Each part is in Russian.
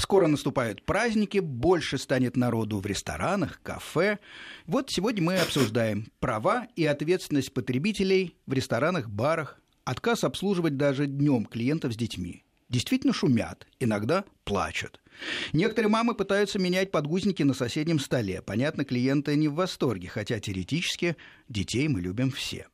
Скоро наступают праздники, больше станет народу в ресторанах, кафе. Вот сегодня мы обсуждаем права и ответственность потребителей в ресторанах, барах, отказ обслуживать даже днем клиентов с детьми. Действительно шумят, иногда плачут. Некоторые мамы пытаются менять подгузники на соседнем столе. Понятно, клиенты не в восторге, хотя теоретически детей мы любим все.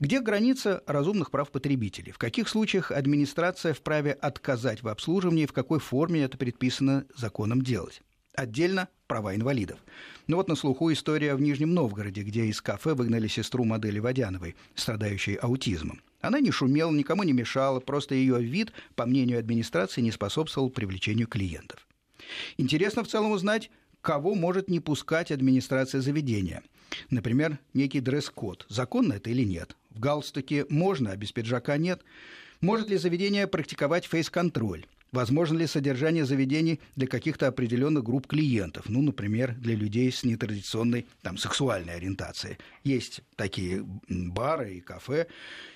Где граница разумных прав потребителей? В каких случаях администрация вправе отказать в обслуживании, в какой форме это предписано законом делать? Отдельно права инвалидов. Ну вот на слуху история в Нижнем Новгороде, где из кафе выгнали сестру модели Водяновой, страдающей аутизмом. Она не шумела, никому не мешала, просто ее вид, по мнению администрации, не способствовал привлечению клиентов. Интересно в целом узнать, кого может не пускать администрация заведения. Например, некий дресс-код. Законно это или нет? В галстуке можно, а без пиджака нет. Может ли заведение практиковать фейс-контроль? Возможно ли содержание заведений для каких-то определенных групп клиентов? Ну, например, для людей с нетрадиционной там, сексуальной ориентацией. Есть такие бары и кафе.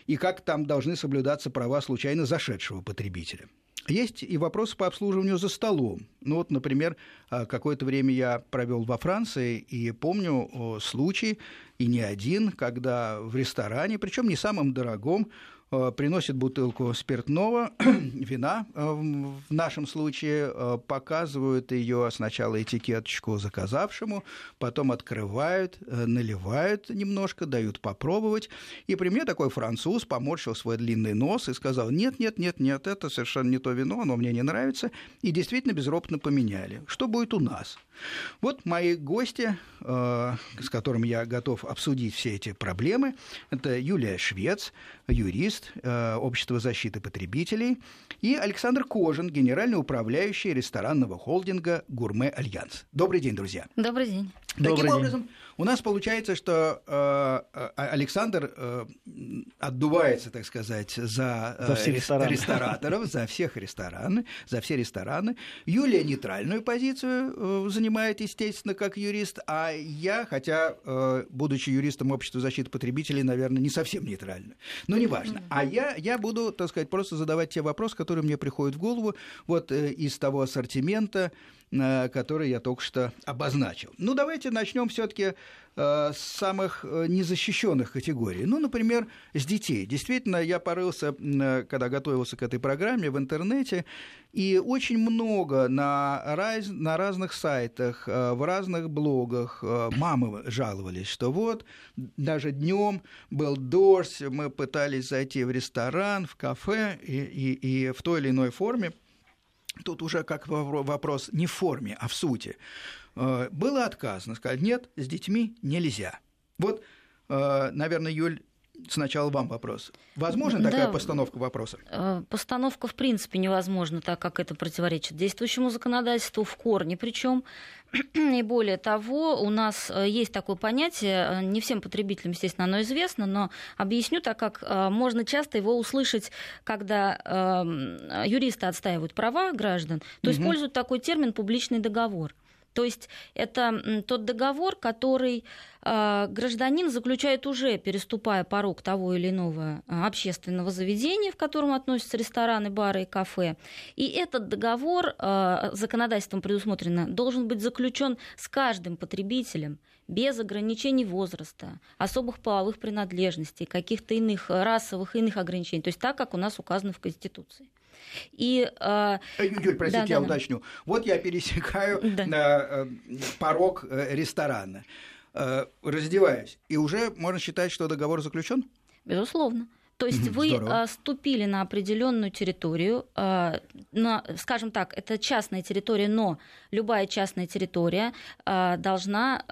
И как там должны соблюдаться права случайно зашедшего потребителя? Есть и вопросы по обслуживанию за столом. Ну вот, например, какое-то время я провел во Франции и помню случай, и не один, когда в ресторане, причем не самым дорогом, Э, приносит бутылку спиртного, вина э, в нашем случае, э, показывают ее сначала этикеточку заказавшему, потом открывают, наливают немножко, дают попробовать. И при мне такой француз поморщил свой длинный нос и сказал, нет, нет, нет, нет, это совершенно не то вино, оно мне не нравится. И действительно безропотно поменяли. Что будет у нас? Вот мои гости, с которыми я готов обсудить все эти проблемы, это Юлия Швец, юрист э, Общества защиты потребителей, и Александр Кожин, генеральный управляющий ресторанного холдинга «Гурме Альянс». Добрый день, друзья. Добрый день. Таким Добрый образом, день. У нас получается, что э, э Александр э, отдувается, так сказать, за, э, за все рестораны. рестораторов, за всех рестораны, за все рестораны. Юлия нейтральную позицию э, занимает, естественно, как юрист, а я, хотя, э, будучи юристом Общества защиты потребителей, наверное, не совсем нейтральную. Но неважно. А я, я буду, так сказать, просто задавать те вопросы, которые мне приходят в голову вот из того ассортимента, который я только что обозначил. Ну, давайте начнем все-таки э, с самых э, незащищенных категорий. Ну, например, с детей. Действительно, я порылся, когда готовился к этой программе в интернете, и очень много на, раз, на разных сайтах, э, в разных блогах мамы жаловались, что вот даже днем был дождь, мы пытались зайти в ресторан, в кафе, и, и, и в той или иной форме Тут уже как вопрос не в форме, а в сути. Э, было отказано, сказать, нет, с детьми нельзя. Вот, э, наверное, Юль, Сначала вам вопрос. Возможна такая да, постановка вопроса? Э, постановка в принципе невозможна, так как это противоречит действующему законодательству в корне. Причем и более того, у нас э, есть такое понятие, э, не всем потребителям, естественно, оно известно, но объясню, так как можно часто его услышать, когда эм, юристы отстаивают права граждан, то угу. используют такой термин публичный договор. То есть это тот договор, который а, гражданин заключает уже, переступая порог того или иного а, общественного заведения, в котором относятся рестораны, бары и кафе. И этот договор а, законодательством предусмотрено должен быть заключен с каждым потребителем без ограничений возраста, особых половых принадлежностей, каких-то иных расовых иных ограничений, то есть так, как у нас указано в Конституции. И, э, Юль, простите, да, я да, уточню. Вот я пересекаю да. э, порог э, ресторана, э, раздеваюсь, и уже можно считать, что договор заключен? Безусловно. То есть вы Здорово. ступили на определенную территорию, на, скажем так, это частная территория, но любая частная территория должна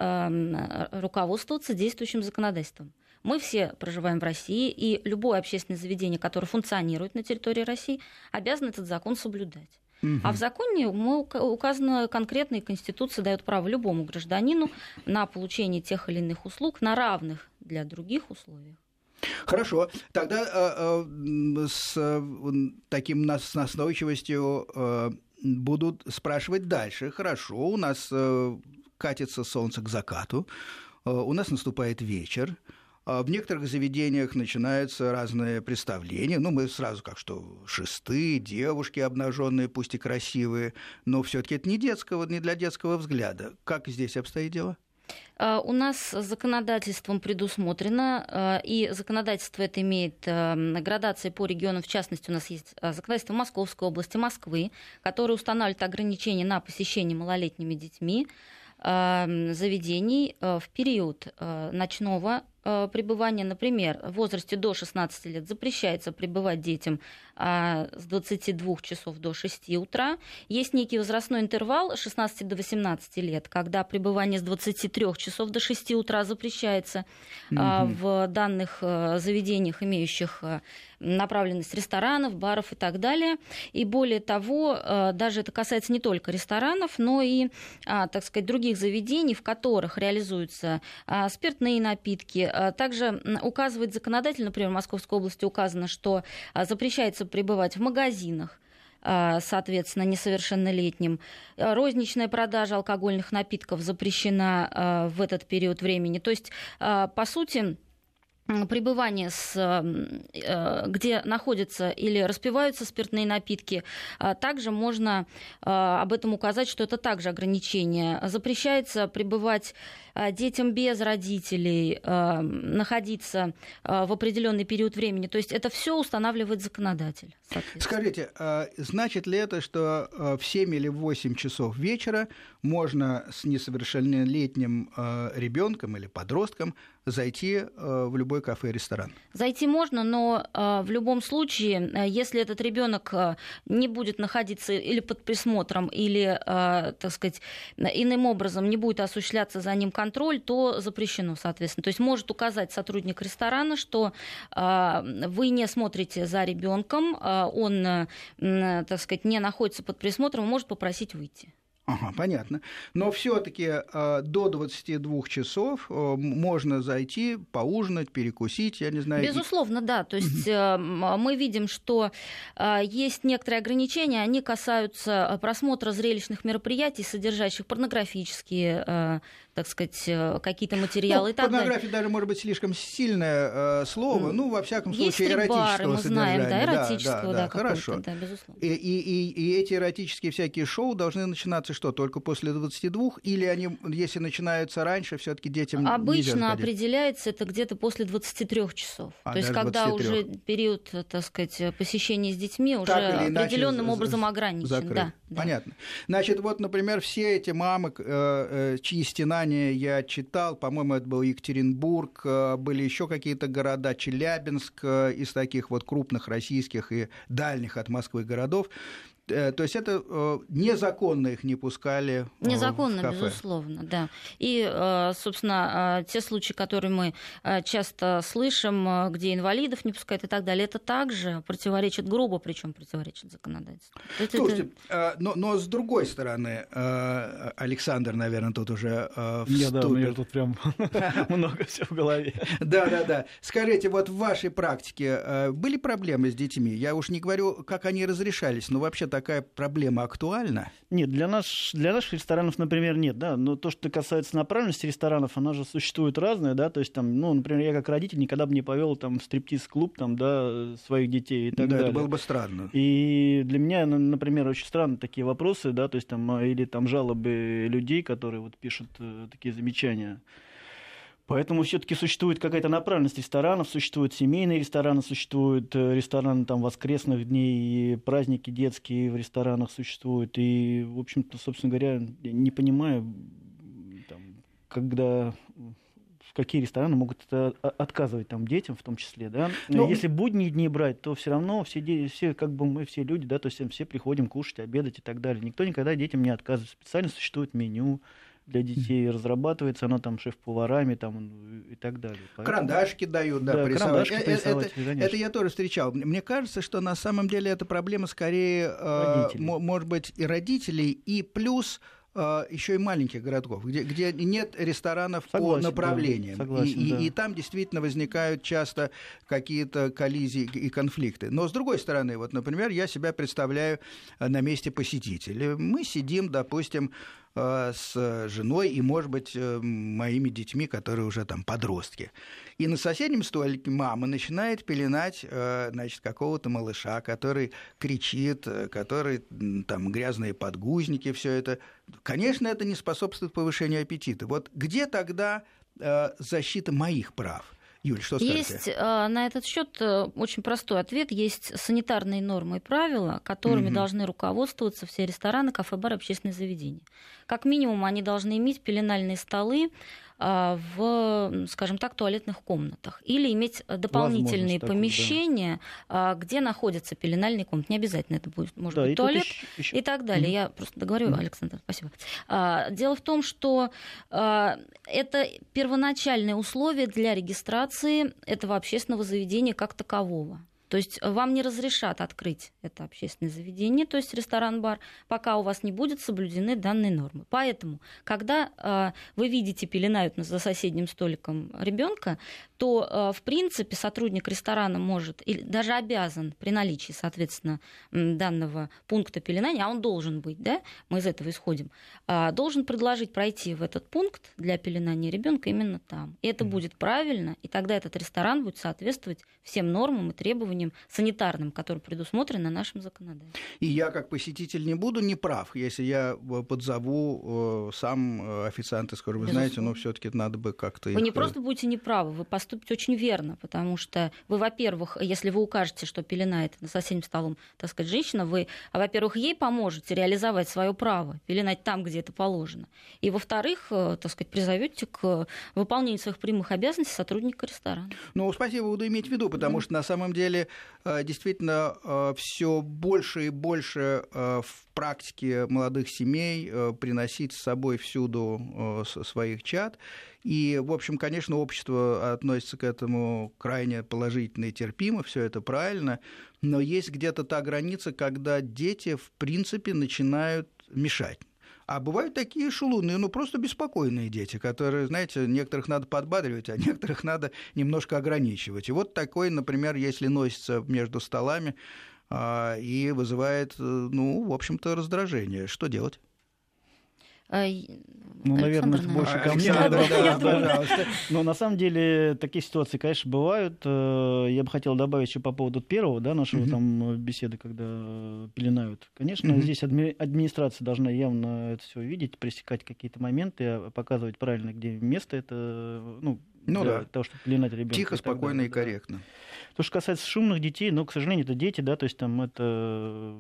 руководствоваться действующим законодательством. Мы все проживаем в России, и любое общественное заведение, которое функционирует на территории России, обязано этот закон соблюдать. А в законе указано конкретно, и Конституция дает право любому гражданину на получение тех или иных услуг на равных для других условиях. Хорошо, тогда э, э, с э, таким с настойчивостью э, будут спрашивать дальше. Хорошо, у нас э, катится солнце к закату, э, у нас наступает вечер. а в некоторых заведениях начинаются разные представления. Ну, мы сразу как что шесты, девушки обнаженные, пусть и красивые, но все-таки это не детского, не для детского взгляда. Как здесь обстоит дело? А, у нас законодательством предусмотрено, а, и законодательство это имеет градации по регионам, в частности, у нас есть законодательство Московской области, Москвы, которое устанавливает ограничения на посещение малолетними детьми заведений в период ночного пребывания, например, в возрасте до 16 лет запрещается пребывать детям с 22 часов до 6 утра. Есть некий возрастной интервал с 16 до 18 лет, когда пребывание с 23 часов до 6 утра запрещается угу. в данных э, заведениях, имеющих направленность ресторанов, баров и так далее. И более того, даже это касается не только ресторанов, но и, а, так сказать, других заведений, в которых реализуются а, спиртные напитки, а, также указывает законодатель, например, в Московской области указано, что а, запрещается пребывать в магазинах, а, соответственно, несовершеннолетним. Розничная продажа алкогольных напитков запрещена в этот период времени. То есть, по сути, пребывание, с, э, где находятся или распиваются спиртные напитки, а также можно об этом указать, что это также ограничение. Запрещается пребывать Э, детям без родителей находиться в определенный период времени. То есть это все устанавливает законодатель. Скажите, а значит ли это, что в 7 или 8 часов вечера можно с несовершеннолетним ребенком или подростком зайти в любой кафе и ресторан? Зайти можно, но в любом случае, если этот ребенок не будет находиться или под присмотром, или, так сказать, иным образом не будет осуществляться за ним контроль, то запрещено, соответственно. То есть может указать сотрудник ресторана, что э, вы не смотрите за ребенком, э, он, э, так сказать, не находится под присмотром, может попросить выйти. Ага, понятно. Но все-таки э, до 22 часов э, можно зайти, поужинать, перекусить, я не знаю. Безусловно, да. То есть э, мы видим, что э, есть некоторые ограничения, они касаются просмотра зрелищных мероприятий, содержащих порнографические, э, так сказать, э, какие-то материалы ну, и так порнография далее. даже может быть слишком сильное э, слово, ну, во всяком есть случае, эротического мы знаем, да, эротического, да, да, да, да хорошо. Да, безусловно. И, и, и, и эти эротические всякие шоу должны начинаться что, только после 22, или они, если начинаются раньше, все таки детям Обычно определяется это где-то после 23 часов. А, То есть, когда 23. уже период, так сказать, посещения с детьми уже определенным образом ограничен. Закрыт. Да, Понятно. Значит, вот, например, все эти мамы, э, э, чьи стенания я читал, по-моему, это был Екатеринбург, э, были еще какие-то города, Челябинск, из таких вот крупных российских и дальних от Москвы городов, то есть это э, незаконно их не пускали. Э, незаконно, в кафе. безусловно, да. И, собственно, те случаи, которые мы часто слышим, где инвалидов не пускают и так далее, это также противоречит грубо, причем противоречит законодательству. Слушайте, это... но, но с другой стороны, Александр, наверное, тут уже Я, да, у меня тут прям много всего в голове. Да, да, да. Скажите, вот в вашей практике были проблемы с детьми? Я уж не говорю, как они разрешались, но вообще такая проблема актуальна? Нет, для, нас, для наших ресторанов, например, нет, да, но то, что касается направленности ресторанов, она же существует разная, да, то есть там, ну, например, я как родитель никогда бы не повел там в стриптиз-клуб, там, да, своих детей и так да, далее. это было бы странно. И для меня, например, очень странны такие вопросы, да, то есть там, а, или там жалобы людей, которые вот пишут э, такие замечания. Поэтому все-таки существует какая-то направленность ресторанов, существуют семейные рестораны, существуют э, рестораны там воскресных дней, и праздники детские в ресторанах существуют. И, в общем-то, собственно говоря, не понимаю, там, когда какие рестораны могут это отказывать там детям в том числе, да. Но... Ну, Если будние дни брать, то все равно все, все как бы мы все люди, да, то есть все приходим кушать, обедать и так далее. Никто никогда детям не отказывает. Специально существует меню, для детей разрабатывается, оно там шеф-поварами там, и так далее. Поэтому... Карандашки дают, да, да рисовать. Э, э, это, это я тоже встречал. Мне кажется, что на самом деле эта проблема скорее, э, может быть, и родителей, и плюс э, еще и маленьких городков, где, где нет ресторанов согласен, по направлениям. Да, согласен, и, да. и, и там действительно возникают часто какие-то коллизии и конфликты. Но с другой стороны, вот, например, я себя представляю на месте посетителя. Мы сидим, допустим, с женой и, может быть, э, моими детьми, которые уже там подростки. И на соседнем столике мама начинает пеленать, э, значит, какого-то малыша, который кричит, который там грязные подгузники, все это. Конечно, это не способствует повышению аппетита. Вот где тогда защита моих прав? Юль, что скажете? Есть а, на этот счет э, очень простой ответ. Есть санитарные нормы и правила, которыми угу. должны руководствоваться все рестораны, кафе, бары, общественные заведения. Как минимум, они должны иметь пеленальные столы, в, скажем так, туалетных комнатах. Или иметь дополнительные помещения, да. где находятся пеленальные комнаты. Не обязательно это будет, может да, быть, и туалет еще, еще... и так далее. Mm-hmm. Я просто договорю, mm-hmm. Александр, спасибо. А, дело в том, что это первоначальное условие для регистрации этого общественного заведения как такового. То есть вам не разрешат открыть это общественное заведение, то есть ресторан-бар, пока у вас не будет соблюдены данные нормы. Поэтому, когда э, вы видите пеленают за соседним столиком ребенка, то, э, в принципе, сотрудник ресторана может или даже обязан при наличии, соответственно, данного пункта пеленания, а он должен быть, да, мы из этого исходим, э, должен предложить пройти в этот пункт для пеленания ребенка именно там. И это mm-hmm. будет правильно, и тогда этот ресторан будет соответствовать всем нормам и требованиям санитарным, которые предусмотрены нашим законодательством. И я, как посетитель, не буду неправ, если я э, подзову сам официанта, скажу, вы Безусловно. знаете, но все-таки надо бы как-то... Вы их... не просто будете неправы, вы поступите очень верно, потому что вы, во-первых, если вы укажете, что пеленает на соседнем столом, так сказать, женщина, вы, во-первых, ей поможете реализовать свое право, пеленать там, где это положено. И, во-вторых, э, так сказать, призовете к выполнению своих прямых обязанностей сотрудника ресторана. Ну, спасибо, буду иметь в виду, потому что на самом деле э, действительно э, все больше и больше в практике молодых семей приносить с собой всюду своих чад. И, в общем, конечно, общество относится к этому крайне положительно и терпимо, все это правильно, но есть где-то та граница, когда дети, в принципе, начинают мешать. А бывают такие шулуны, ну просто беспокойные дети, которые, знаете, некоторых надо подбадривать, а некоторых надо немножко ограничивать. И вот такой, например, если носится между столами а, и вызывает, ну, в общем-то, раздражение. Что делать? А, ну, наверное, Александр, больше ко мне надо. Да, пожалуйста. Но на самом деле такие ситуации, конечно, бывают. Э, я бы хотел добавить еще по поводу первого, да, нашего там беседы, когда пеленают. Конечно, здесь администрация должна явно это все видеть, пресекать какие-то моменты, а показывать правильно, где место это, ну, ну для да. того, чтобы пеленать ребенка. Тихо, спокойно и корректно. То, что касается шумных детей, ну, к сожалению, это дети, да, то есть там это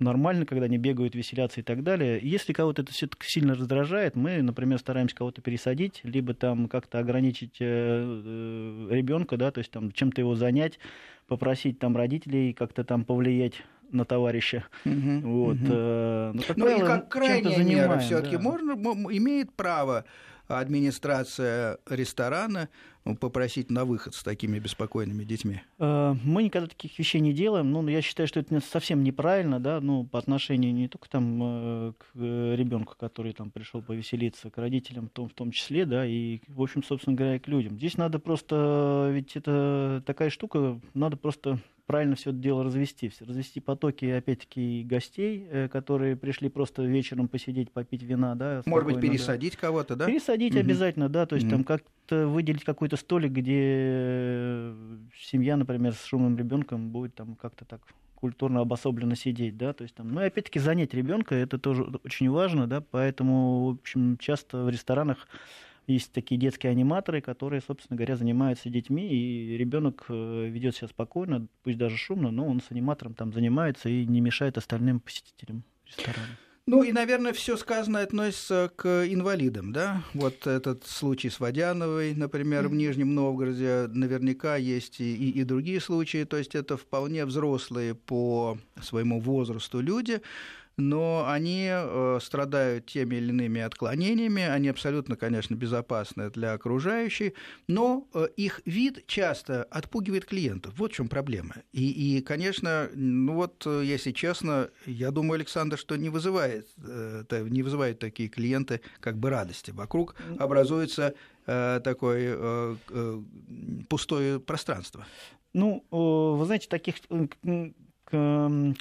нормально, когда они бегают, веселятся и так далее. Если кого-то это все сильно раздражает, мы, например, стараемся кого-то пересадить, либо там как-то ограничить э, э, ребенка, да, то есть там чем-то его занять, попросить там родителей как-то там повлиять на товарища. Угу, вот. Угу. Ну, как ну правило, и как крайняя мера все-таки да. можно имеет право администрация ресторана ну, попросить на выход с такими беспокойными детьми? Э, мы никогда таких вещей не делаем. Ну, я считаю, что это совсем неправильно, да, ну, по отношению не только там э, к э, ребенку, который там пришел повеселиться, к родителям в том, в том числе, да, и, в общем, собственно говоря, к людям. Здесь надо просто, ведь это такая штука, надо просто правильно все это дело развести. Развести потоки, опять-таки, гостей, э, которые пришли просто вечером посидеть, попить вина. Да, Может быть, пересадить да. кого-то, да? Пересадить угу. обязательно, да. То есть угу. там как-то выделить какой-то столик, где семья, например, с шумным ребенком будет там как-то так культурно обособленно сидеть, да, то есть там, ну и опять-таки занять ребенка, это тоже очень важно, да, поэтому, в общем, часто в ресторанах есть такие детские аниматоры, которые, собственно говоря, занимаются детьми, и ребенок э, ведет себя спокойно, пусть даже шумно, но он с аниматором там занимается и не мешает остальным посетителям ресторана. Ну и, наверное, все сказанное относится к инвалидам, да? Вот этот случай с Водяновой, например, в Нижнем Новгороде, наверняка есть и, и, и другие случаи, то есть это вполне взрослые по своему возрасту люди, но они э, страдают теми или иными отклонениями, они абсолютно, конечно, безопасны для окружающих, но э, их вид часто отпугивает клиентов. Вот в чем проблема. И, и, конечно, ну вот, э, если честно, я думаю, Александр, что не вызывает, не вызывает такие клиенты как бы радости. Вокруг образуется такое пустое пространство. Ну, вы знаете, таких к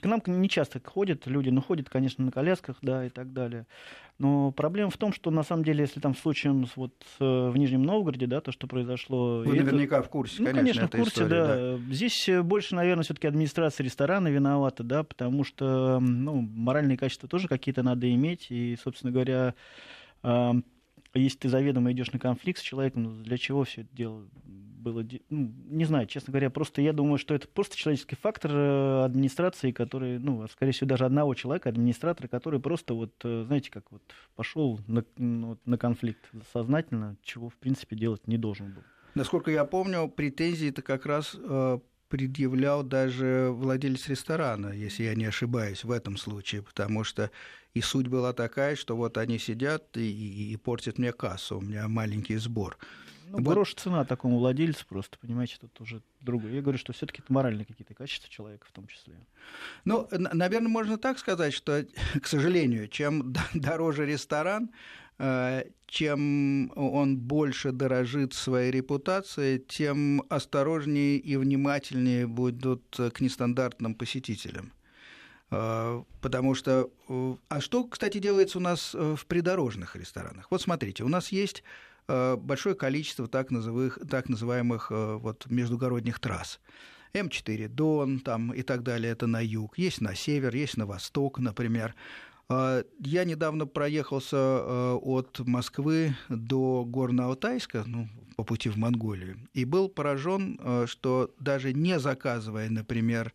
нам не часто ходят люди, но ходят, конечно, на колясках, да, и так далее. Но проблема в том, что на самом деле, если там случаем вот в Нижнем Новгороде, да, то, что произошло... Вы это... наверняка в курсе, ну, конечно, конечно, в курсе, история, да. да. Здесь больше, наверное, все-таки администрация ресторана виновата, да, потому что, ну, моральные качества тоже какие-то надо иметь, и, собственно говоря, если ты заведомо идешь на конфликт с человеком, для чего все это дело было, ну, не знаю, честно говоря, просто я думаю, что это просто человеческий фактор э, администрации, который, ну, скорее всего, даже одного человека, администратора, который просто вот, э, знаете, как вот пошел на, на конфликт сознательно, чего, в принципе, делать не должен был. Насколько я помню, претензии это как раз э, предъявлял даже владелец ресторана, если я не ошибаюсь, в этом случае, потому что и суть была такая, что вот они сидят и, и, и портят мне кассу, у меня маленький сбор. Ну, вот. грош цена такому владельцу просто, понимаете, тут уже другое. Я говорю, что все таки это моральные какие-то качества человека в том числе. Ну, наверное, можно так сказать, что, к сожалению, чем дороже ресторан, э, чем он больше дорожит своей репутацией, тем осторожнее и внимательнее будут к нестандартным посетителям. Э, потому что... Э, а что, кстати, делается у нас в придорожных ресторанах? Вот смотрите, у нас есть большое количество так называемых, так называемых э, вот, междугородних трасс. М4 Дон там, и так далее, это на юг. Есть на север, есть на восток, например. Э, я недавно проехался от Москвы до Горно-Алтайска, ну, по пути в Монголию, и был поражен, что даже не заказывая, например,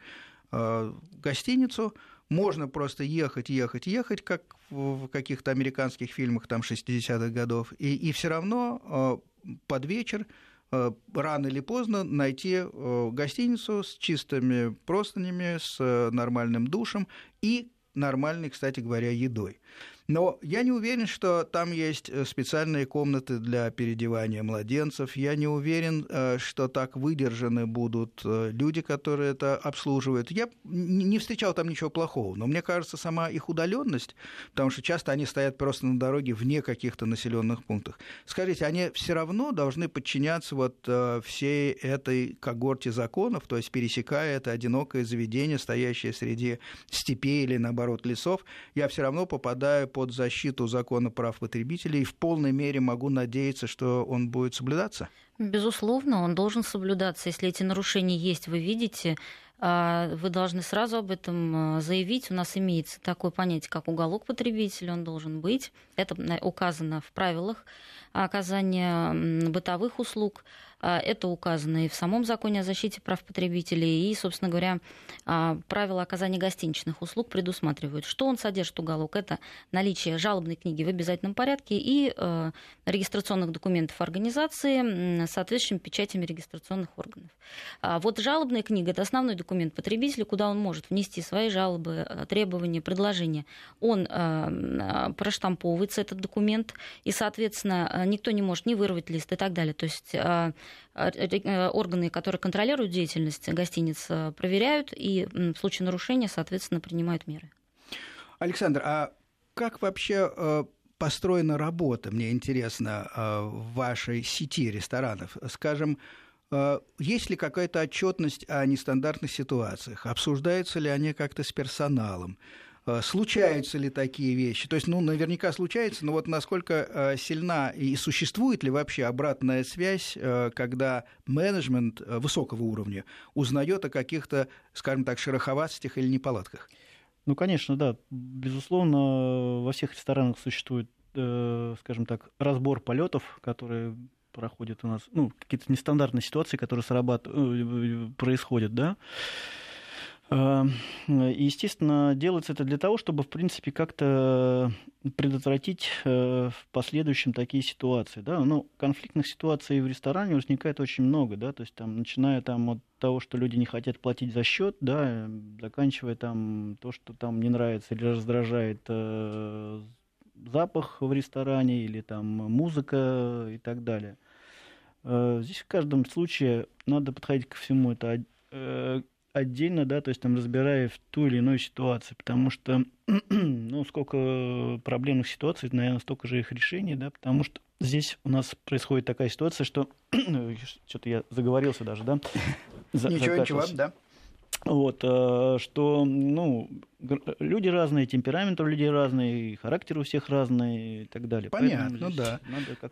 гостиницу, можно просто ехать, ехать, ехать, как в каких-то американских фильмах там 60-х годов, и, и все равно э, под вечер э, рано или поздно найти э, гостиницу с чистыми простынями, с нормальным душем и нормальной, кстати говоря, едой. Но я не уверен, что там есть э, специальные комнаты для переодевания младенцев. Я не уверен, э, что так выдержаны будут э, люди, которые это обслуживают. Я не встречал там ничего плохого, но мне кажется, сама их удаленность, потому что часто они стоят просто на дороге вне каких-то населенных пунктов. Скажите, они все равно должны подчиняться вот всей этой когорте законов, то есть пересекая это одинокое заведение, стоящее среди степей или, наоборот, лесов, я все равно попадаю под защиту закона прав потребителей в полной мере могу надеяться, что он будет соблюдаться? Безусловно, он должен соблюдаться. Если эти нарушения есть, вы видите, а, вы должны сразу об этом а, заявить. У нас имеется такое понятие, как уголок потребителя, он должен быть. Это указано в правилах оказания бытовых услуг. А, это указано и в самом законе о защите прав потребителей, и, собственно говоря, правила оказания гостиничных услуг предусматривают. Что он содержит, уголок? Это наличие жалобной книги в обязательном порядке и регистрационных документов организации соответствующими печатями регистрационных органов. Вот жалобная книга – это основной документ потребителя, куда он может внести свои жалобы, требования, предложения. Он проштамповывается, этот документ, и, соответственно, никто не может ни вырвать лист и так далее. То есть Э, э, органы, которые контролируют деятельность гостиниц, э, проверяют и в случае нарушения, соответственно, принимают меры. Александр, а как вообще построена работа, мне интересно, в вашей сети ресторанов? Скажем, есть ли какая-то отчетность о нестандартных ситуациях? Обсуждаются ли они как-то с персоналом? Э, случаются ли такие вещи? То есть, ну, наверняка случается, но вот насколько э, сильна и существует ли вообще обратная связь, э, когда менеджмент высокого уровня узнает о каких-то, скажем так, шероховатостях или неполадках? Ну, конечно, да. Безусловно, во всех ресторанах существует, скажем так, разбор полетов, которые проходят у нас, ну, какие-то нестандартные ситуации, которые срабатывают, происходят, да. Э, естественно, делается это для того, чтобы, в принципе, как-то предотвратить э, в последующем такие ситуации. Да? Ну, конфликтных ситуаций в ресторане возникает очень много, да, то есть там, начиная там от того, что люди не хотят платить за счет, да, заканчивая там то, что там не нравится или раздражает э, запах в ресторане или там музыка и так далее. Э, здесь в каждом случае надо подходить ко всему это э, отдельно, да, то есть там разбирая в ту или иную ситуацию, потому что, ну, сколько проблемных ситуаций, наверное, столько же их решений, да, потому что здесь у нас происходит такая ситуация, что что-то я заговорился даже, да? За, ничего, ничего, да. Вот, э, что, ну, люди разные, темперамент у людей разный, характер у всех разный и так далее. Понятно, да.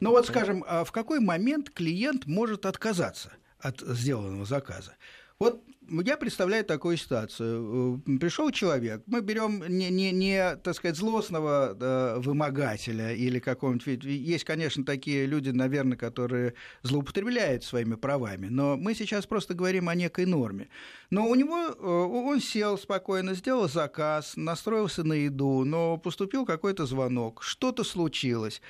Ну вот, скажем, а в какой момент клиент может отказаться от сделанного заказа? Вот я представляю такую ситуацию. Пришел человек, мы берем не, не, не так сказать, злостного да, вымогателя или какого-нибудь... Есть, конечно, такие люди, наверное, которые злоупотребляют своими правами, но мы сейчас просто говорим о некой норме. Но у него... Э, он сел спокойно, сделал заказ, настроился на еду, но поступил какой-то звонок, что-то случилось.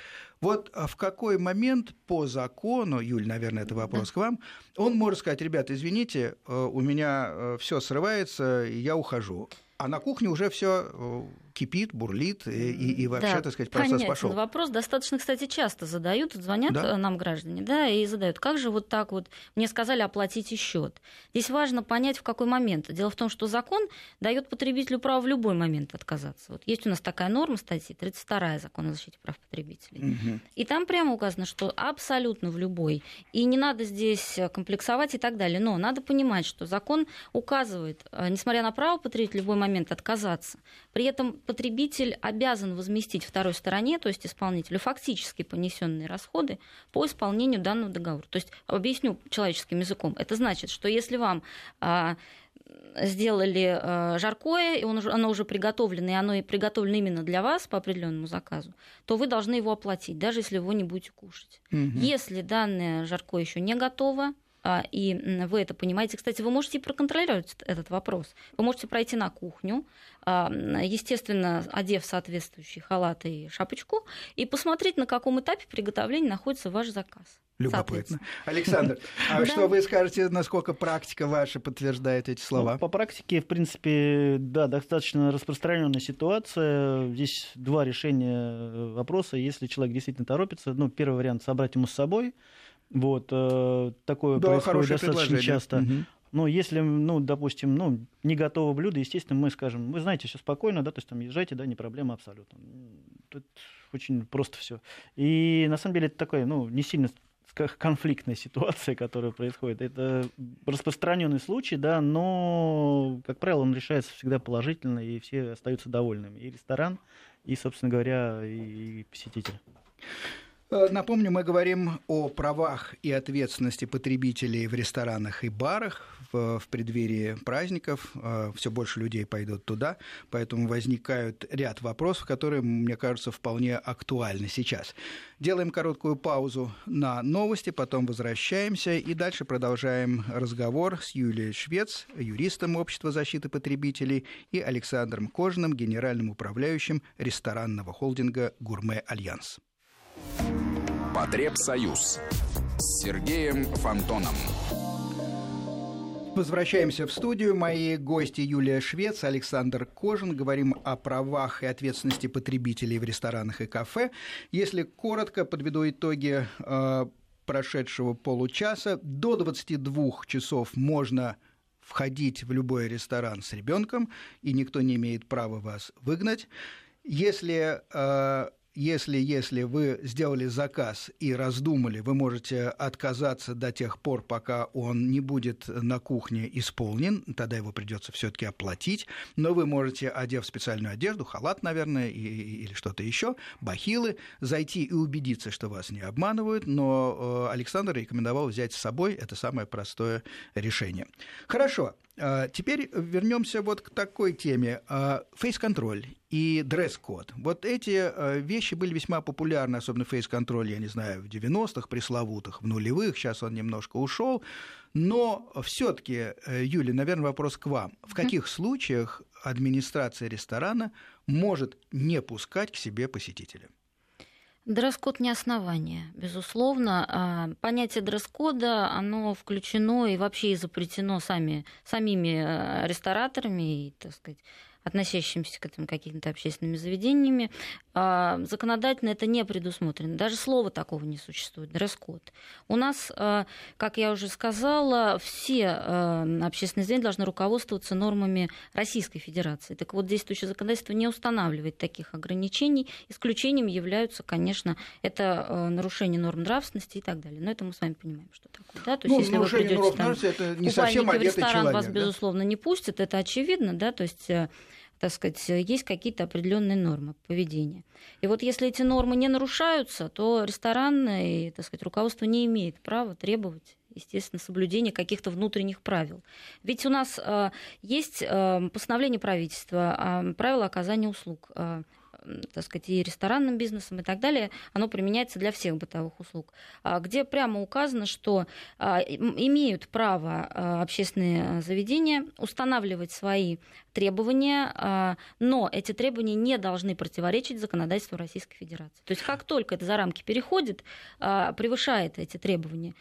Вот а в какой момент по закону, Юль, наверное, это вопрос да. к вам, он может сказать, ребята, извините, э, у меня э, все срывается, я ухожу. А на кухне уже все э, кипит, бурлит, и, и вообще, да, так сказать, процесс понятен. пошел. Вопрос достаточно, кстати, часто задают, звонят да? нам граждане, да, и задают, как же вот так вот, мне сказали оплатите счет. Здесь важно понять, в какой момент. Дело в том, что закон дает потребителю право в любой момент отказаться. Вот есть у нас такая норма статьи 32 закон о защите прав потребителей. Угу. И там прямо указано, что абсолютно в любой. И не надо здесь комплексовать и так далее. Но надо понимать, что закон указывает, э, несмотря на право потребителя в любой момент отказаться. При этом потребитель обязан возместить второй стороне, то есть исполнителю, фактически понесенные расходы по исполнению данного договора. То есть, объясню человеческим языком, это значит, что если вам а, сделали э, жаркое, и он, оно уже приготовлено, и оно и приготовлено именно для вас по определенному заказу, то вы должны его оплатить, даже если вы его не будете кушать. Угу. Если данное жаркое еще не готово, а, и вы это понимаете. Кстати, вы можете проконтролировать этот вопрос. Вы можете пройти на кухню, а, естественно, одев соответствующий халат и шапочку, и посмотреть, на каком этапе приготовления находится ваш заказ. Любопытно. Александр, а что вы скажете, насколько практика ваша подтверждает эти слова? Ну, по практике, в принципе, да, достаточно распространенная ситуация. Здесь два решения э, вопроса. Если человек действительно торопится, ну, первый вариант собрать ему с собой, вот, э, такое да, происходит достаточно часто. Угу. Ну, если, ну, допустим, ну, не готово блюдо, естественно, мы скажем, вы знаете, все спокойно, да, то есть там езжайте, да, не проблема абсолютно. Тут очень просто все. И на самом деле это такое, ну, не сильно конфликтная ситуация, которая происходит. Это распространенный случай, да, но, как правило, он решается всегда положительно, и все остаются довольными. И ресторан, и, собственно говоря, и посетитель. Э, напомню, мы говорим о правах и ответственности потребителей в ресторанах и барах в, в преддверии праздников. Э, Все больше людей пойдут туда, поэтому возникают ряд вопросов, которые, мне кажется, вполне актуальны сейчас. Делаем короткую паузу на новости, потом возвращаемся и дальше продолжаем разговор с Юлией Швец, юристом Общества защиты потребителей, и Александром Кожиным, генеральным управляющим ресторанного холдинга «Гурме Альянс». Потребсоюз с Сергеем Фонтоном. Возвращаемся в студию. Мои гости Юлия Швец, Александр Кожин. Говорим о правах и ответственности потребителей в ресторанах и кафе. Если коротко подведу итоги э, прошедшего получаса, до 22 часов можно входить в любой ресторан с ребенком, и никто не имеет права вас выгнать. Если э, если, если вы сделали заказ и раздумали, вы можете отказаться до тех пор, пока он не будет на кухне исполнен, тогда его придется все-таки оплатить, но вы можете, одев специальную одежду, халат, наверное, и, или что-то еще, бахилы, зайти и убедиться, что вас не обманывают, но э, Александр рекомендовал взять с собой, это самое простое решение. Хорошо, теперь вернемся вот к такой теме. А, фейс-контроль и дресс-код. Вот эти а, вещи были весьма популярны, особенно фейс-контроль, я не знаю, в 90-х пресловутых, в нулевых, сейчас он немножко ушел. Но все-таки, э, Юля, наверное, вопрос к вам. В каких случаях администрация ресторана может не пускать к себе посетителя? Дресс-код не основание, безусловно. А, понятие дресс-кода, оно включено и вообще и запретено сами, самими э, рестораторами и, так сказать, относящимися к этим какими-то общественными заведениями, а, законодательно это не предусмотрено. Даже слова такого не существует, дресс-код. У нас, а, как я уже сказала, все а, общественные заведения должны руководствоваться нормами Российской Федерации. Так вот, действующее законодательство не устанавливает таких ограничений. Исключением являются, конечно, это нарушение норм нравственности и так далее. Но это мы с вами понимаем, что такое. Да? То есть, ну, если вы придете там, это не совсем в ресторан, человек, вас, да? безусловно, не пустят, это очевидно, да, то есть так сказать, есть какие-то определенные нормы поведения. И вот если эти нормы не нарушаются, то ресторан и, так сказать, руководство не имеет права требовать естественно, соблюдения каких-то внутренних правил. Ведь у нас э, есть э, постановление правительства, э, правила оказания услуг. Э, так сказать, и ресторанным бизнесом и так далее, оно применяется для всех бытовых услуг, а, где прямо указано, что а, имеют право а, общественные заведения устанавливать свои требования, но эти требования не должны противоречить законодательству Российской Федерации. То есть как только это за рамки переходит, превышает эти требования,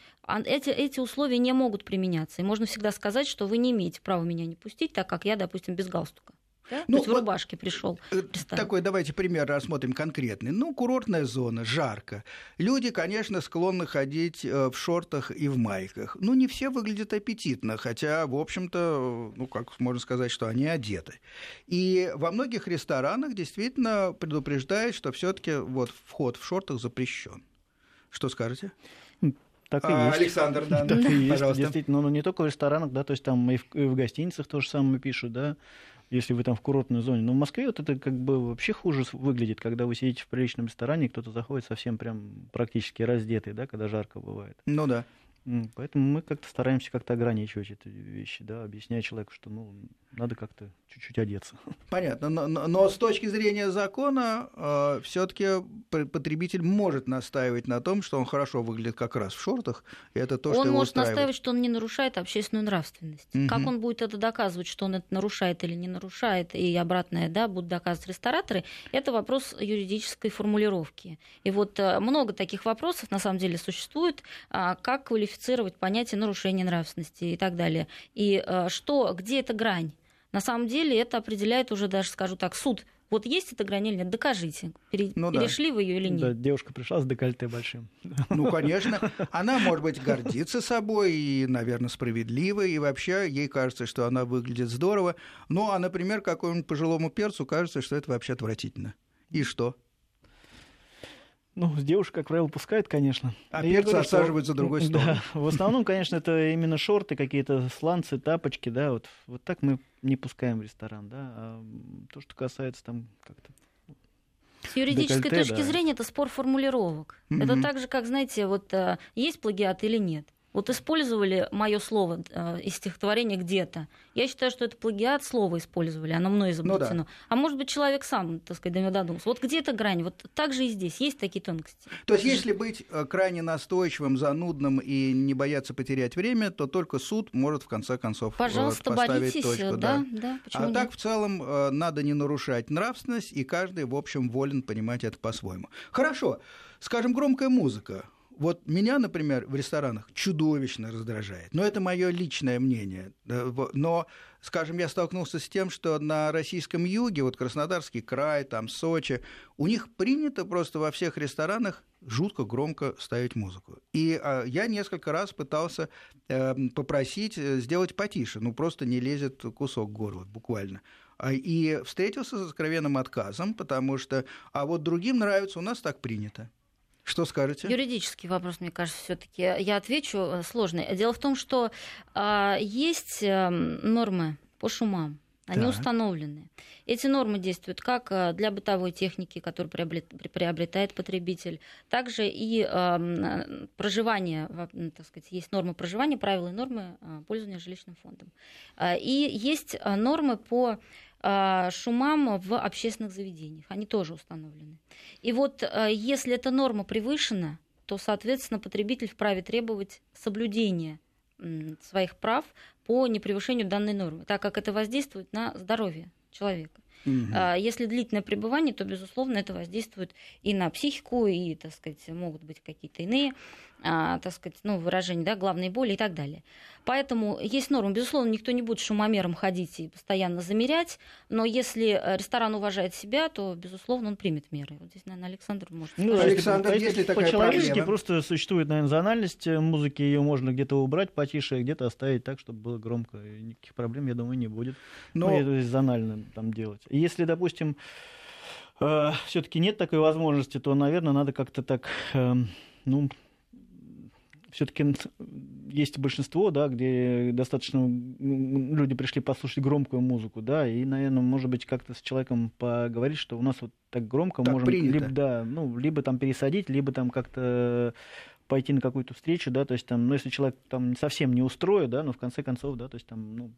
эти, эти условия не могут применяться. И можно всегда сказать, что вы не имеете права меня не пустить, так как я, допустим, без галстука. Да? Ну, То есть в рубашке пришел. Э, такой, давайте пример рассмотрим конкретный. Ну, курортная зона, жарко. Люди, конечно, склонны ходить э, в шортах и в майках. Ну, не все выглядят аппетитно, хотя, в общем-то, ну, как можно сказать, что они одеты. И во многих ресторанах действительно предупреждают, что все таки вот вход в шортах запрещен. Что скажете? Так и а, есть. Александр, да, так и есть, пожалуйста. Действительно, ну, не только в ресторанах, да, то есть там и в, и в гостиницах то же самое пишут, да, если вы там в курортной зоне. Но в Москве вот это как бы вообще хуже выглядит, когда вы сидите в приличном ресторане, кто-то заходит совсем прям практически раздетый, да, когда жарко бывает. Ну да. Поэтому мы как-то стараемся как-то ограничивать эти вещи, да, объясняя человеку, что ну, надо как-то чуть-чуть одеться. Понятно. Но, но, но с точки зрения закона э, все-таки потребитель может настаивать на том, что он хорошо выглядит как раз в шортах. И это то, он что может устраивает. настаивать, что он не нарушает общественную нравственность. Угу. Как он будет это доказывать, что он это нарушает или не нарушает, и обратное, да, будут доказывать рестораторы, это вопрос юридической формулировки. И вот э, много таких вопросов на самом деле существует, а, как квалифицировать квалифицировать понятие нарушения нравственности и так далее. И э, что, где эта грань? На самом деле это определяет уже даже, скажу так, суд. Вот есть эта грань или нет? Докажите. Пере... Ну, перешли да. вы ее или нет? Да, девушка пришла с декольте большим. Ну, конечно. Она, может быть, гордится собой и, наверное, справедливо, и вообще ей кажется, что она выглядит здорово. Ну, а, например, какому-нибудь пожилому перцу кажется, что это вообще отвратительно. И что? Ну, с девушек, как правило, пускают, конечно. А и перцы отсаживают за другой стол. Да, в основном, конечно, это именно шорты, какие-то сланцы, тапочки, да, вот, вот так мы не пускаем в ресторан, да. А то, что касается там как-то с юридической Декольте, точки да. зрения это спор формулировок. Mm-hmm. Это так же, как, знаете, вот э, есть плагиат или нет. Вот использовали мое слово э, из стихотворения где-то. Я считаю, что это плагиат слова использовали, оно мной изобретено. Ну, да. А может быть, человек сам, так сказать, до него додумался. Вот где эта грань? Вот так же и здесь. Есть такие тонкости. То есть, если быть э, крайне настойчивым, занудным и не бояться потерять время, то только суд может, в конце концов, э, Пожалуйста, поставить боритесь, точку. Да, да. Да, а нет? так, в целом, надо не нарушать нравственность, и каждый, в общем, волен понимать это по-своему. Хорошо. Скажем, громкая музыка вот меня, например, в ресторанах чудовищно раздражает. Но это мое личное мнение. Но, скажем, я столкнулся с тем, что на российском юге, вот Краснодарский край, там Сочи, у них принято просто во всех ресторанах жутко громко ставить музыку. И а, я несколько раз пытался э, попросить э, сделать потише, ну просто не лезет кусок горла, буквально. А, и встретился с откровенным отказом, потому что, а вот другим нравится, у нас так принято. Что скажете? Юридический вопрос, мне кажется, все-таки я отвечу э, сложный. Дело в том, что э, есть э, нормы по шумам. Они Так. установлены. Эти нормы действуют как э, для бытовой техники, которую приобрет- при- приобретает потребитель, также и эм, э, проживание, так сказать, есть нормы проживания, правила и нормы э, пользования жилищным фондом. И есть нормы по шумам в общественных заведениях. Они тоже установлены. И вот э, если эта норма превышена, то, соответственно, потребитель вправе требовать соблюдения своих прав по непревышению данной нормы, так как это воздействует на здоровье человека. А Если длительное пребывание, то, безусловно, это воздействует и на психику, и, так сказать, могут быть какие-то иные, а, так сказать, ну, выражения, да, главные боли и так далее. Поэтому есть нормы. Безусловно, никто не будет шумомером ходить и постоянно замерять, но если э, ресторан уважает себя, то, безусловно, он примет меры. Вот здесь, наверное, Александр может Ну, сказать. Александр, если- есть ли такая По-человечески просто существует, наверное, зональность э, музыки, ее можно где-то убрать потише, где-то оставить так, чтобы было громко. И никаких проблем, я думаю, не будет. Но- Ну, это зонально там делать. И Если, допустим, все-таки нет такой возможности, то, наверное, надо как-то так, эм, ну, все-таки есть большинство, да, где достаточно люди пришли послушать громкую музыку, да, и, наверное, может быть, как-то с человеком поговорить, что у нас вот так громко Так можем принято. либо, да, ну, либо там пересадить, либо там как-то пойти на какую-то встречу, да, то есть там, ну, если человек там совсем не устроит, да, но в конце концов, да, то есть там, ну,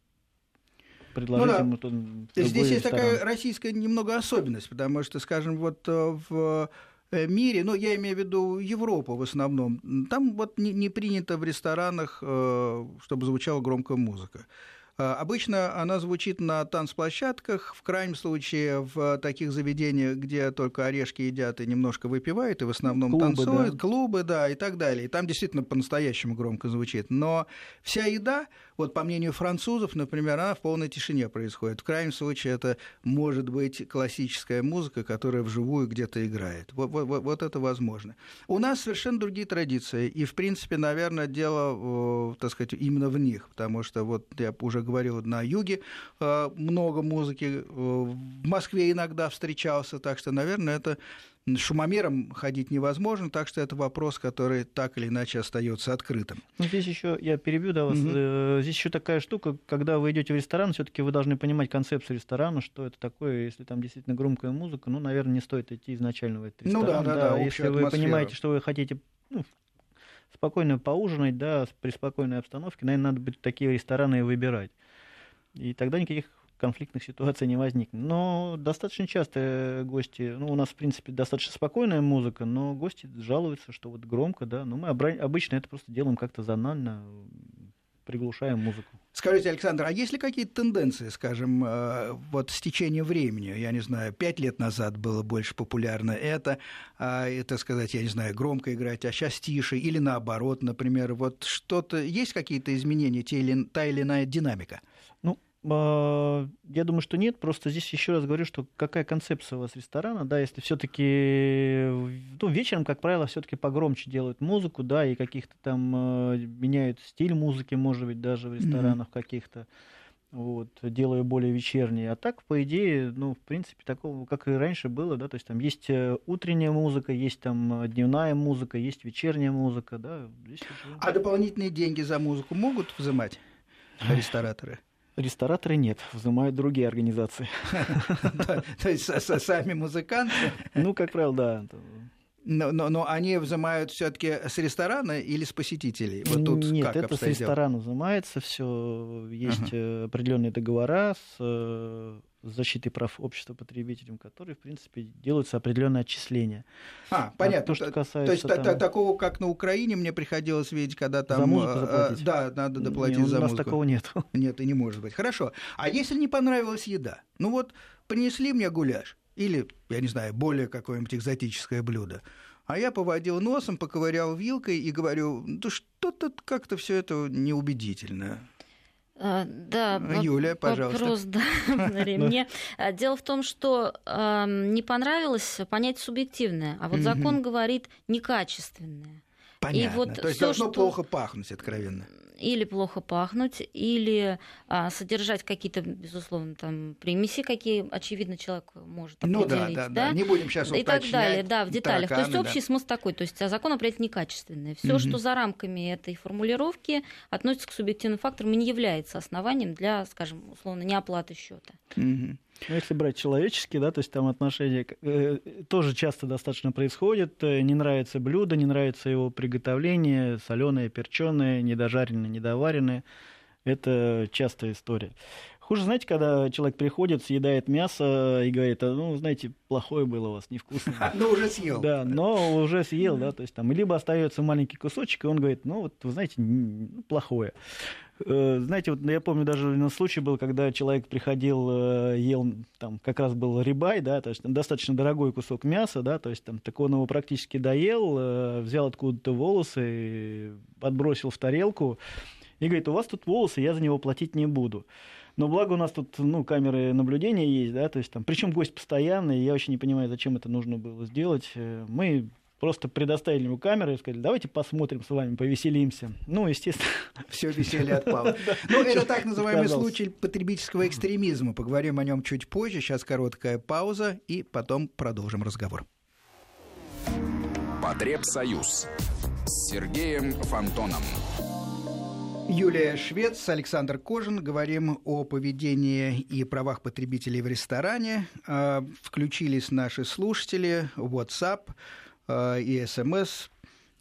предложить Ну да. ему то, Здесь другой есть ресторан. такая российская немного особенность, потому что, скажем, вот э, в мире, ну, я имею в виду Европу в основном, там вот не, не принято в ресторанах, э, чтобы звучала громкая музыка. Э, Обычно она звучит на танцплощадках, в крайнем случае в таких заведениях, где только орешки едят и немножко выпивают, и в основном Клубы, танцуют, да. клубы, да, и так далее. И там действительно по-настоящему громко звучит. Но вся еда, вот по мнению французов, например, она в полной тишине происходит. В крайнем случае это может быть классическая музыка, которая вживую где-то играет. Вот, вот- вот- это возможно. У нас совершенно другие традиции. И, в принципе, наверное, дело, так сказать, именно в них. Потому что, вот я уже говорил, на юге э, много музыки, э, в Москве иногда встречался. Так что, наверное, это шумомером ходить невозможно, так что это вопрос, который так или иначе остается открытым. Ну, здесь еще, я перебью да, вас, Мгм. э, здесь еще такая штука, когда вы идете в ресторан, все-таки вы должны понимать концепцию ресторана, что это такое, если там действительно громкая музыка, ну, наверное, не стоит идти изначально в этот Ну ресторан. да, да, да, если общую вы понимаете, что вы хотите ну, спокойно поужинать, да, при спокойной обстановке, наверное, надо быть такие рестораны и выбирать. И тогда никаких конфликтных ситуаций не возникнет. Но достаточно часто э, гости, ну, у нас, в принципе, достаточно спокойная музыка, но гости жалуются, что вот громко, да, но мы обычно это просто делаем как-то зонально, приглушаем музыку. Скажите, Александр, а есть ли какие-то тенденции, скажем, э, вот с течением времени? Я не знаю, пять лет назад было больше популярно это, а, это сказать, я не знаю, громко играть, а сейчас тише, или наоборот, например, вот что-то, есть какие-то изменения, те или, та или иная динамика? А, я думаю, что нет. Просто здесь еще раз говорю, что какая концепция у вас ресторана, да, если все-таки, ну, вечером, как правило, все-таки погромче делают музыку, да, и каких-то там э, меняют стиль музыки, может быть, даже в ресторанах каких-то, вот, делая более вечерние. А так, по идее, ну, в принципе, такого, как и раньше было, да, то есть там есть э, утренняя музыка, есть там э, дневная музыка, есть вечерняя музыка, да. Здесь уже- А дополнительные деньги за музыку могут взимать рестораторы? Рестораторы нет, взимают другие организации. То есть сами музыканты, Ну, как правило, да. но, но- но они взимают все-таки с ресторана или с посетителей? Вот тут Нет, как это с ресторана взимается все. Есть э, определенные договора с защитой прав общества потребителям, которые, в принципе, делаются определенные отчисления. А, понятно. то, что То- касается То есть та- та- там- такого, как на Украине, мне приходилось видеть, когда там... За музыку э, заплатить? Да, надо доплатить Не, за У нас музыку. такого нет. Нет, и не может быть. Хорошо. А если не понравилась еда? Ну вот, принесли мне гуляш. Или, я не знаю, более какое-нибудь экзотическое блюдо. А я поводил носом, поковырял вилкой и говорю, да что-то как-то все это неубедительно. А, Да, воп- Юля, пожалуйста. Вопрос, да, на ремне. А, Дело в том, что ам, не понравилось понятие субъективное, а вот закон говорит некачественное. Понятно. вот То есть всё, должно что- плохо пахнуть, откровенно. Или плохо пахнуть, или а, содержать какие-то, безусловно, там примеси, какие, очевидно, человек может ну, определить. да, да, да, не будем сейчас И так далее, да, в деталях. Тараканы, то есть общий да. смысл такой, то есть а закон определяет некачественное. Все, Мгм. что за рамками этой формулировки относится к субъективным факторам и не является основанием для, скажем, условно, неоплаты счета. Мгм. Ну, если брать человеческие, да, то есть там отношения э, тоже часто достаточно происходят. Э, Не нравится блюдо, не нравится его приготовление, соленое, перченое, недожаренное, недоваренное. Это частая история. Хуже, знаете, когда человек приходит, съедает мясо и говорит, «А, ну, знаете, плохое было у вас, невкусное. Ну, уже съел. Да, но уже съел, да, то есть там либо остается маленький кусочек, и он говорит, ну вот, вы знаете, ну, плохое. Э, Знаете, вот я помню, даже на случай был, когда человек приходил, э, ел, там как раз был рибай, да, то есть там достаточно дорогой кусок мяса, да, то есть там так он его практически доел, э, взял откуда-то волосы, отбросил в тарелку и говорит, у вас тут волосы, я за него платить не буду. Но благо у нас тут, ну, камеры наблюдения есть, да, то есть там, причем гость постоянный, я очень не понимаю, зачем это нужно было сделать. Э, Мы просто предоставили ему камеры и сказали, давайте посмотрим с вами, повеселимся. Ну, естественно, Все веселье отпало. Ну, это так называемый случай потребительского экстремизма. Поговорим о нем чуть позже. Сейчас короткая пауза, и потом продолжим разговор. Потребсоюз с Сергеем Фонтоном. Юлия Швец, Александр Кожин. Говорим о поведении и правах потребителей в ресторане. А, Включились наши слушатели, WhatsApp а, и СМС.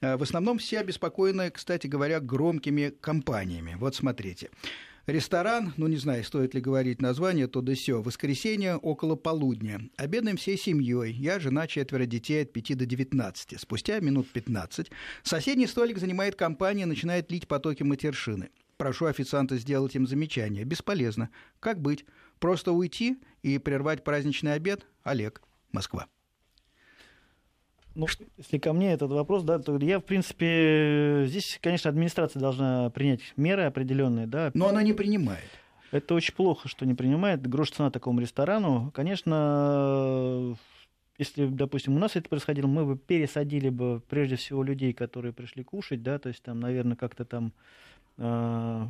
А, В основном все обеспокоены, кстати говоря, громкими компаниями. Вот смотрите. Ресторан, ну не знаю, стоит ли говорить название, то да сё, воскресенье около полудня. Обедаем всей семьей. Я, жена, четверо детей от 5 до 19. Спустя минут 15 соседний столик занимает компания начинает лить потоки матершины. Прошу официанта сделать им замечание. Бесполезно. Как быть? Просто уйти и прервать праздничный обед? Олег, Москва. Ну, если ко мне этот вопрос, да, то я, в принципе, здесь, конечно, администрация должна принять меры определенные, да. Но она не принимает. Это очень плохо, что не принимает. Грош цена такому ресторану. Конечно, если, допустим, у нас это происходило, мы бы пересадили бы прежде всего людей, которые пришли кушать, да, то есть там, наверное, как-то там э,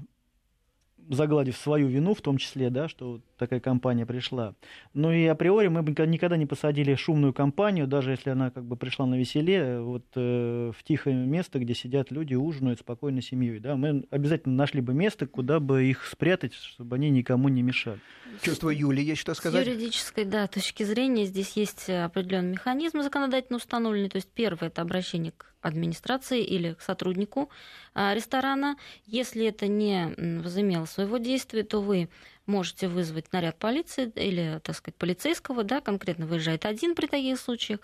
загладив свою вину, в том числе, да, что такая компания пришла. Ну и априори мы бы никогда- не посадили шумную компанию, даже если она как бы пришла на веселе, вот э, в тихое место, где сидят люди, ужинают спокойно семьей, да, мы обязательно нашли бы место, куда бы их спрятать, чтобы они никому не мешали. Чувство Юли есть что С сказать? юридической да, точки зрения здесь есть определенный механизм законодательно установленный. То есть первое это обращение к администрации или к сотруднику а, ресторана. Если это не возымело своего действия, то вы можете вызвать наряд полиции или, так сказать, полицейского, да, конкретно выезжает один при таких случаях,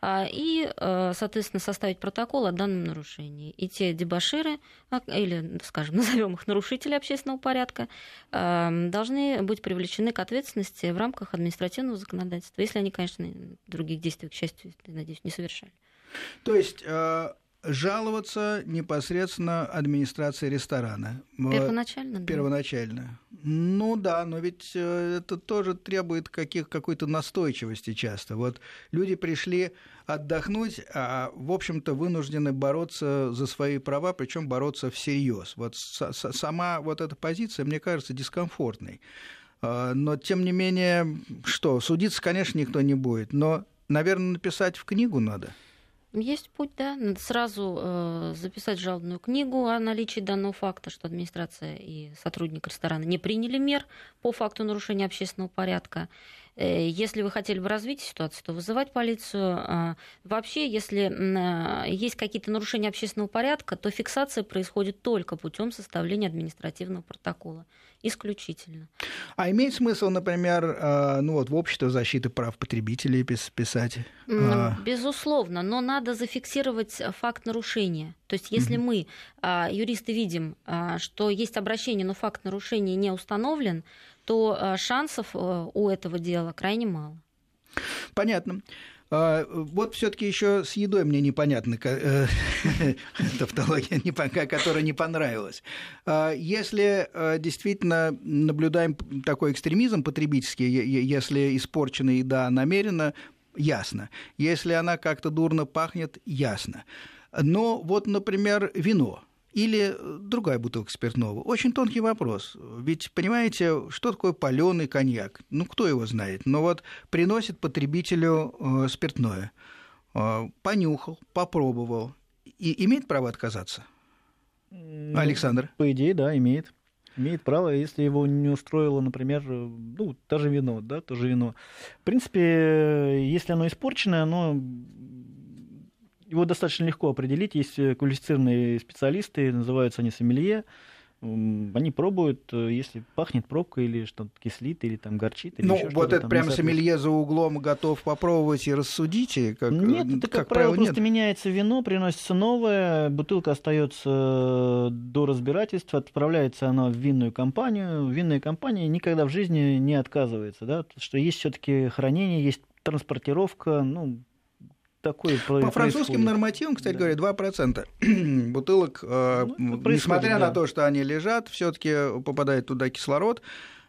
а, и, э, соответственно, составить протокол о данном нарушении. И те дебаширы, а, или, скажем, назовем их нарушители общественного порядка, должны быть привлечены к ответственности в рамках административного законодательства, если они, конечно, других действий, к счастью, надеюсь, не совершали. То есть э, жаловаться непосредственно администрации ресторана. Э, Первоначально, да. Первоначально. Ну да, но ведь э, это тоже требует каких, какой-то настойчивости часто. Вот люди пришли отдохнуть, а, в общем-то, вынуждены бороться за свои права, причем бороться всерьез. Вот сама вот эта позиция, мне кажется, дискомфортной. А, Но, тем не менее, что, судиться, конечно, никто не будет, но, наверное, написать в книгу надо. Есть путь, да. Надо сразу э, записать жалобную книгу о наличии данного факта, что администрация и сотрудник ресторана не приняли мер по факту нарушения общественного порядка. Э, Если вы хотели бы развить ситуацию, то вызывать полицию. А, Вообще, если э, есть какие-то нарушения общественного порядка, то фиксация происходит только путем составления административного протокола. Исключительно. А имеет смысл, например, э, ну вот в общество защиты прав потребителей пис- писать? А. Безусловно, но надо зафиксировать э, факт нарушения. То есть, если мы, а, юристы, видим, а, что есть обращение, но факт нарушения не установлен, то а, шансов э, у этого дела крайне мало. Понятно. А, Вот все-таки еще с едой мне непонятно, э, тавтология, которая не понравилась. А, Если э, действительно наблюдаем такой экстремизм потребительский, если испорчена еда намеренно, ясно. Если она как-то дурно пахнет, ясно. Но вот, например, вино. Или другая бутылка спиртного? Очень тонкий вопрос. Ведь, понимаете, что такое паленый коньяк? Ну, кто его знает? Но вот приносит потребителю э, спиртное. Э, понюхал, попробовал. И имеет право отказаться? Ну, Александр? По идее, да, имеет. Имеет право, если его не устроило, например, ну, даже вино, да, тоже вино. В принципе, если оно испорченное, оно его достаточно легко определить. Есть квалифицированные специалисты, называются они сомелье. Они пробуют, э, если пахнет пробкой или что-то кислит, или там горчит. Или ну, вот это там, прям сомелье за углом готов попробовать и рассудите? Как, нет, это, как, как правило, правило, просто меняется вино, приносится новое, бутылка остается до разбирательства, отправляется она в винную компанию. Винная компания никогда в жизни не отказывается, да, что есть все-таки хранение, есть транспортировка, ну, такое По французским нормативам, кстати да. говоря, 2% бутылок, э, ну, несмотря да. на то, что они лежат, все-таки попадает туда кислород.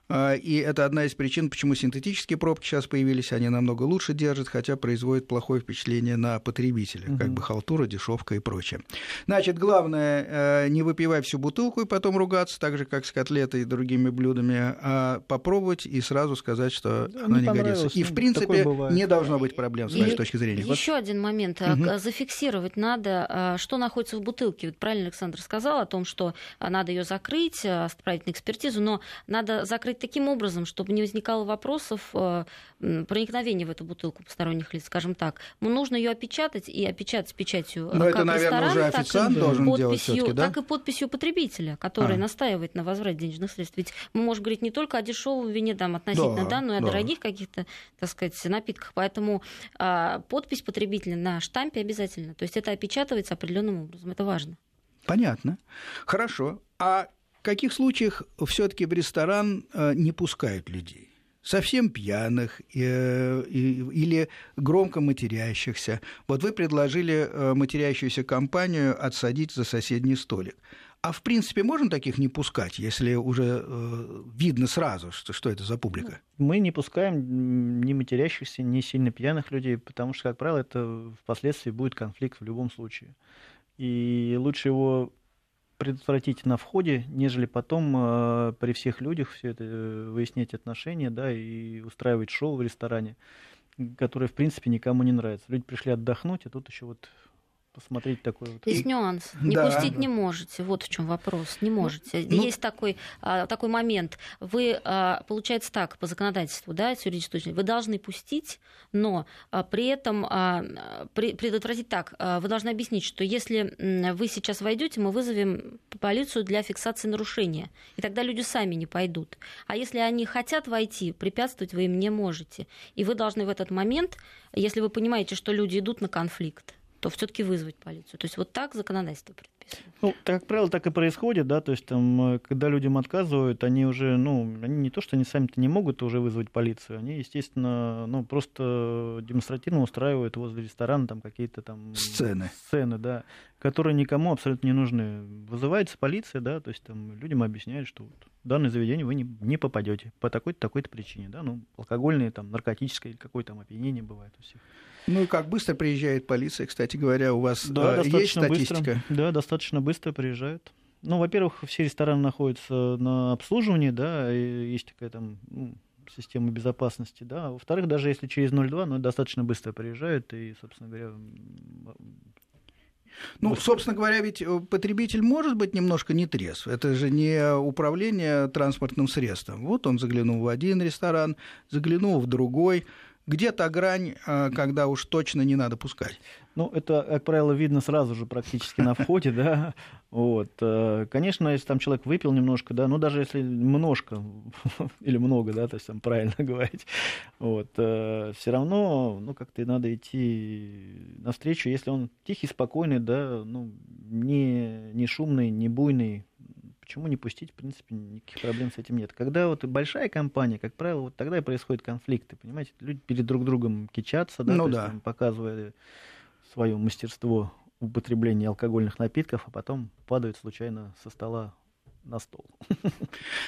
А, и это одна из причин, почему синтетические пробки сейчас появились. Они намного лучше держат, хотя производят плохое впечатление на потребителя, угу. как бы халтура, дешевка и прочее. Значит, главное, э, не выпивать всю бутылку и потом ругаться, так же, как с котлетой и другими блюдами, а попробовать и сразу сказать, что да, она не, не годится. И, в принципе, не должно быть проблем с вашей точки зрения. Еще вот. один момент. Угу. Зафиксировать надо, что находится в бутылке. Вот правильно Александр сказал о том, что надо ее закрыть, отправить на экспертизу, но надо закрыть таким образом, чтобы не возникало вопросов э, проникновения в эту бутылку посторонних лиц, скажем так. Нужно ее опечатать и опечатать печатью Но это, наверное, уже так должен подписью, да? так и подписью потребителя, который а. настаивает на возврате денежных средств. Ведь мы можем говорить не только о дешевом вине там, относительно, да, да но и о да. дорогих каких-то, так сказать, напитках. Поэтому а, подпись потребителя на штампе обязательно. То есть это опечатывается определенным образом. Это важно. Понятно. Хорошо. А в каких случаях все-таки в ресторан э, не пускают людей? совсем пьяных э, или громко матерящихся. Вот вы предложили э, матерящуюся компанию отсадить за соседний столик. А в принципе можно таких не пускать, если уже видно сразу, что, что это за публика? Мы не пускаем ни матерящихся, ни сильно пьяных людей, потому что, как правило, это впоследствии будет конфликт в любом случае. И лучше его предотвратить на входе, нежели потом э, при всех людях все это э, выяснять отношения, да, и устраивать шоу в ресторане, которое, в принципе, никому не нравится. Люди пришли отдохнуть, а тут еще вот посмотреть такой вот. Есть нюанс. Не да. пустить не можете. Вот в чем вопрос. Не ну, можете. Ну, Есть такой, а, такой момент. Вы, а, получается так, по законодательству, да, с юридической вы должны пустить, но а, при этом предотвратить так. Вы должны объяснить, что если вы сейчас войдете, мы вызовем полицию для фиксации нарушения. И тогда люди сами не пойдут. А если они хотят войти, препятствовать вы им не можете. И вы должны в этот момент, если вы понимаете, что люди идут на конфликт, то все-таки вызвать полицию. То есть вот так законодательство предписано. Ну, как правило, так и происходит, да, то есть там, э, когда людям отказывают, они уже, ну, они не то, что они сами-то не могут уже вызвать полицию, они, естественно, ну, просто демонстративно устраивают возле ресторана там какие-то там... Сцены. Сцены, да, которые никому абсолютно не нужны. Вызывается полиция, да, то есть там людям объясняют, что вот в данное заведение вы не, не попадете по такой-то, такой-то причине, да, ну, алкогольное, там, наркотическое или какое-то там опьянение бывает у всех. Ну и как быстро приезжает полиция, кстати говоря, у вас да, э, есть статистика? Быстро. Да, достаточно быстро приезжают. Ну, во-первых, все рестораны находятся на обслуживании, да, и есть такая там ну, система безопасности, да. А во-вторых, даже если через 02, ну, достаточно быстро приезжают, и, собственно говоря, ну, собственно говоря, ведь э, потребитель может быть немножко не трезв. Это же не управление транспортным средством. Вот он заглянул в один ресторан, заглянул в другой где та грань, а, когда уж точно не надо пускать? Ну, это, как правило, видно сразу же практически на входе, да. Вот. Э, конечно, если там человек выпил немножко, да, ну, даже если немножко или много, да, то есть там правильно говорить, вот, э, все равно, ну, как-то надо идти навстречу, если он тихий, спокойный, да, ну, не, не шумный, не буйный, почему не пустить, в принципе, никаких проблем с этим нет. Когда вот большая компания, как правило, вот тогда и происходят конфликты, понимаете, люди перед друг другом кичатся, да, ну, да. Есть, там, показывая свое мастерство употребления алкогольных напитков, а потом падают случайно со стола на стол.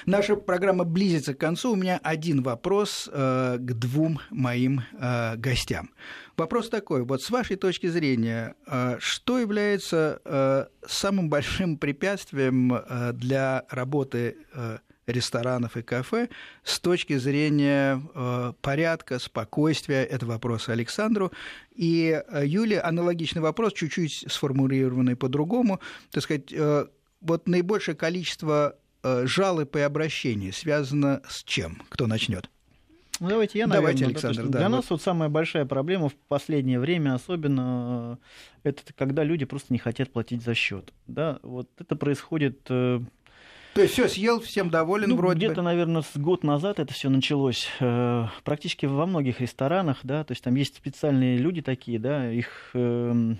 Наша программа близится к концу. У меня один вопрос э, к двум моим э, гостям. Вопрос такой: вот с вашей точки зрения, э, что является э, самым большим препятствием э, для работы э, ресторанов и кафе с точки зрения э, порядка, спокойствия. Это вопрос Александру. И э, Юлия, аналогичный вопрос, чуть-чуть сформулированный по-другому. Так сказать, э, вот наибольшее количество э, жалоб и обращений связано с чем? Кто начнет? Ну, давайте я, наверное. Давайте, да, Александр, да, для вот. нас вот самая большая проблема в последнее время, особенно, э, это когда люди просто не хотят платить за счет. Да, вот это происходит э, То есть все съел, всем доволен ну, вроде где-то, бы. наверное, с год назад это все началось. Практически во многих ресторанах, да, то есть там есть специальные люди такие, да, их эм,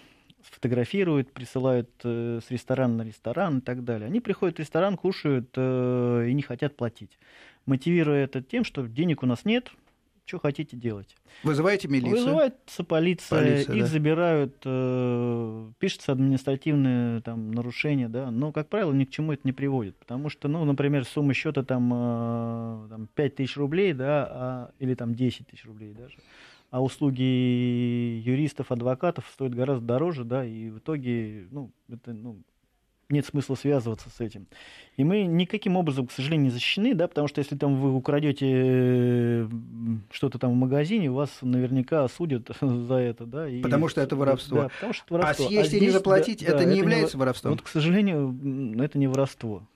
фотографируют, присылают э, с ресторана на ресторан и так далее. Они приходят в ресторан, кушают э, и не хотят платить, мотивируя это тем, что денег у нас нет, что хотите делать. Вызываете милицию? Вызывается полиция, Полиция, их да. забирают, э, пишется административное там, нарушение, да, но, как правило, ни к чему это не приводит, потому что, ну, например, сумма счета там, э, там 5 тысяч рублей, да, а, или там 10 тысяч рублей даже, а услуги юристов, адвокатов стоят гораздо дороже, да, и в итоге, ну, это, ну, нет смысла связываться с этим. И мы никаким образом, к сожалению, не защищены, да, потому что если там вы украдете что-то там в магазине, вас наверняка осудят за это, да. И, Потому что это воровство. Да, потому что это А воровство. съесть и не здесь, заплатить да, это да, не не является во- воровством? Вот, к сожалению, это не воровство.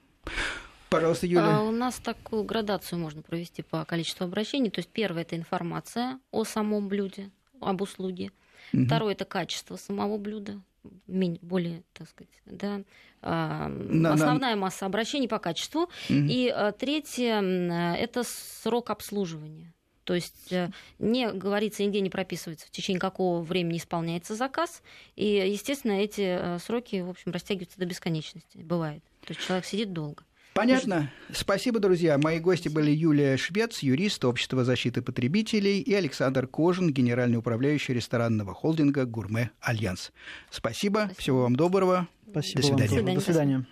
Пожалуйста, А Юлия. у нас такую градацию можно провести по количеству обращений. То есть первое это информация о самом блюде, об услуге. Мгм. Второе это качество самого блюда, более, так сказать, да, а, На- на- основная масса обращений по качеству. Мгм. И а, третье это срок обслуживания. То есть э, не говорится, нигде не прописывается, в течение какого времени исполняется заказ. И, естественно, эти э, сроки, в общем, растягиваются до бесконечности. Бывает. То есть человек сидит долго. Понятно. Спасибо, друзья. Мои гости были Юлия Швец, юрист Общества защиты потребителей, и Александр Кожин, генеральный управляющий ресторанного холдинга «Гурме Альянс». Спасибо. Спасибо. Всего вам доброго. Спасибо До вам. свидания. До свидания.